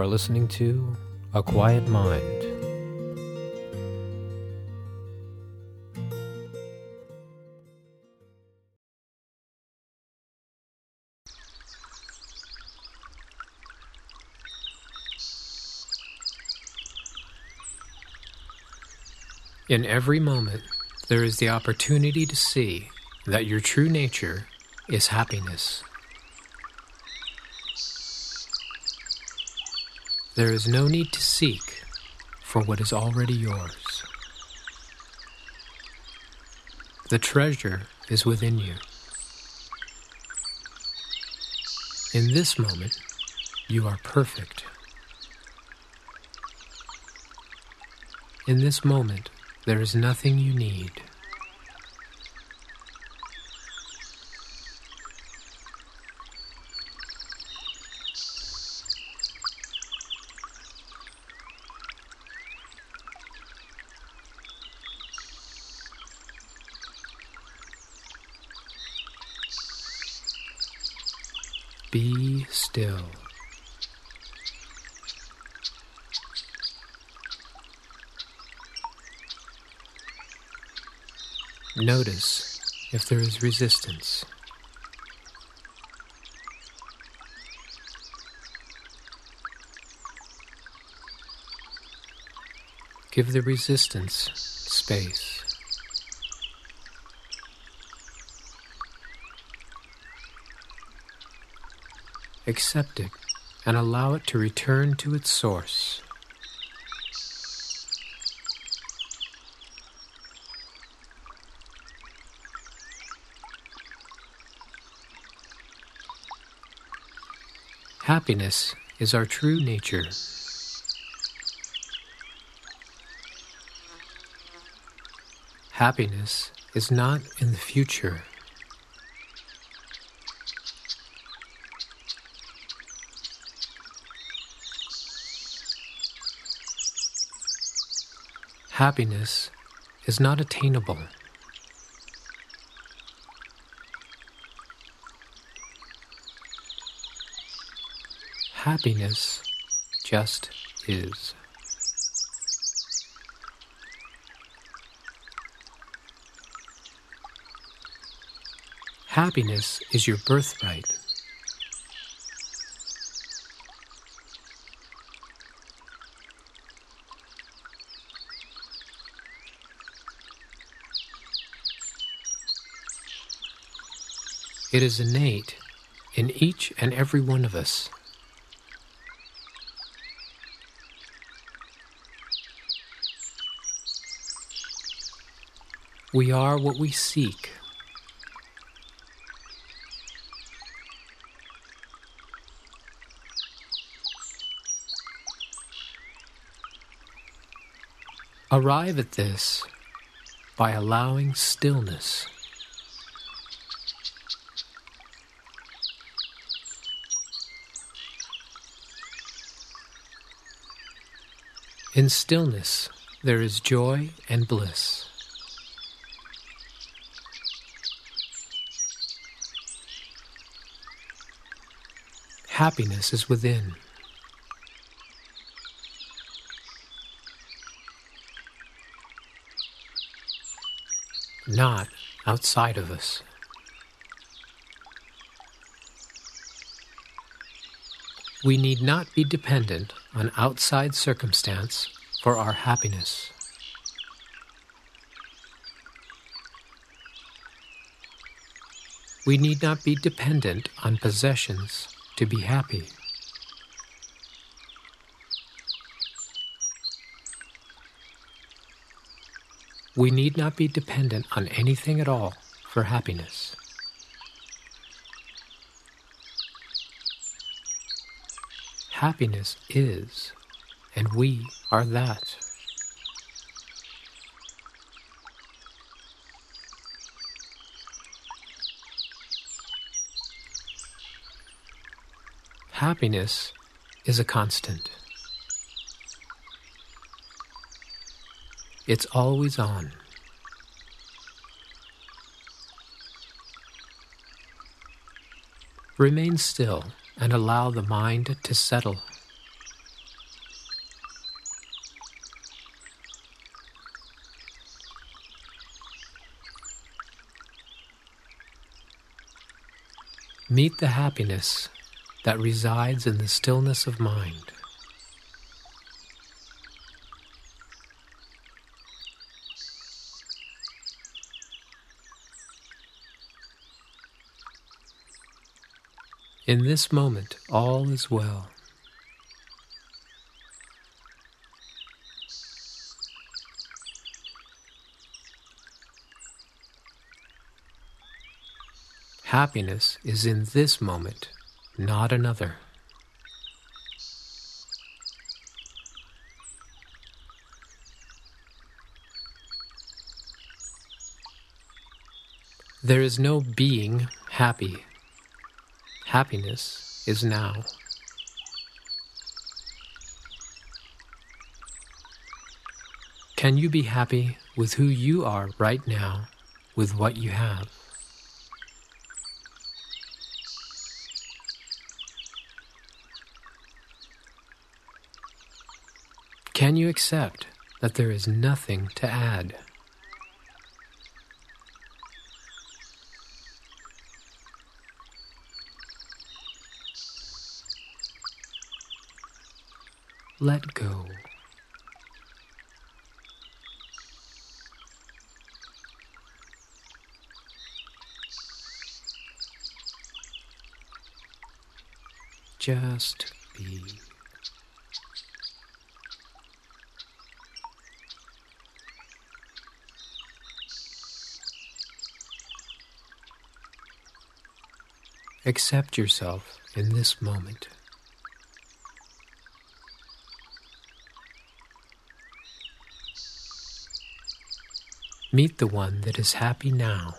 are listening to A Quiet Mind. In every moment, there is the opportunity to see that your true nature is happiness. There is no need to seek for what is already yours. The treasure is within you. In this moment, you are perfect. In this moment, there is nothing you need. Be still. Notice if there is resistance. Give the resistance space. Accept it and allow it to return to its source. Happiness is our true nature. Happiness is not in the future. Happiness is not attainable. Happiness just is. Happiness is your birthright. It is innate in each and every one of us. We are what we seek. Arrive at this by allowing stillness. In stillness, there is joy and bliss. Happiness is within. Not outside of us. We need not be dependent on outside circumstance for our happiness. We need not be dependent on possessions to be happy. We need not be dependent on anything at all for happiness. Happiness is, and we are that. Happiness is a constant. It's always on. Remain still and allow the mind to settle. Meet the happiness that resides in the stillness of mind. In this moment, all is well. Happiness is in this moment, not another. There is no being happy. Happiness is now. Can you be happy with who you are right now, with what you have? Can you accept that there is nothing to add? Let go. Just be. Accept yourself in this moment. Meet the one that is happy now.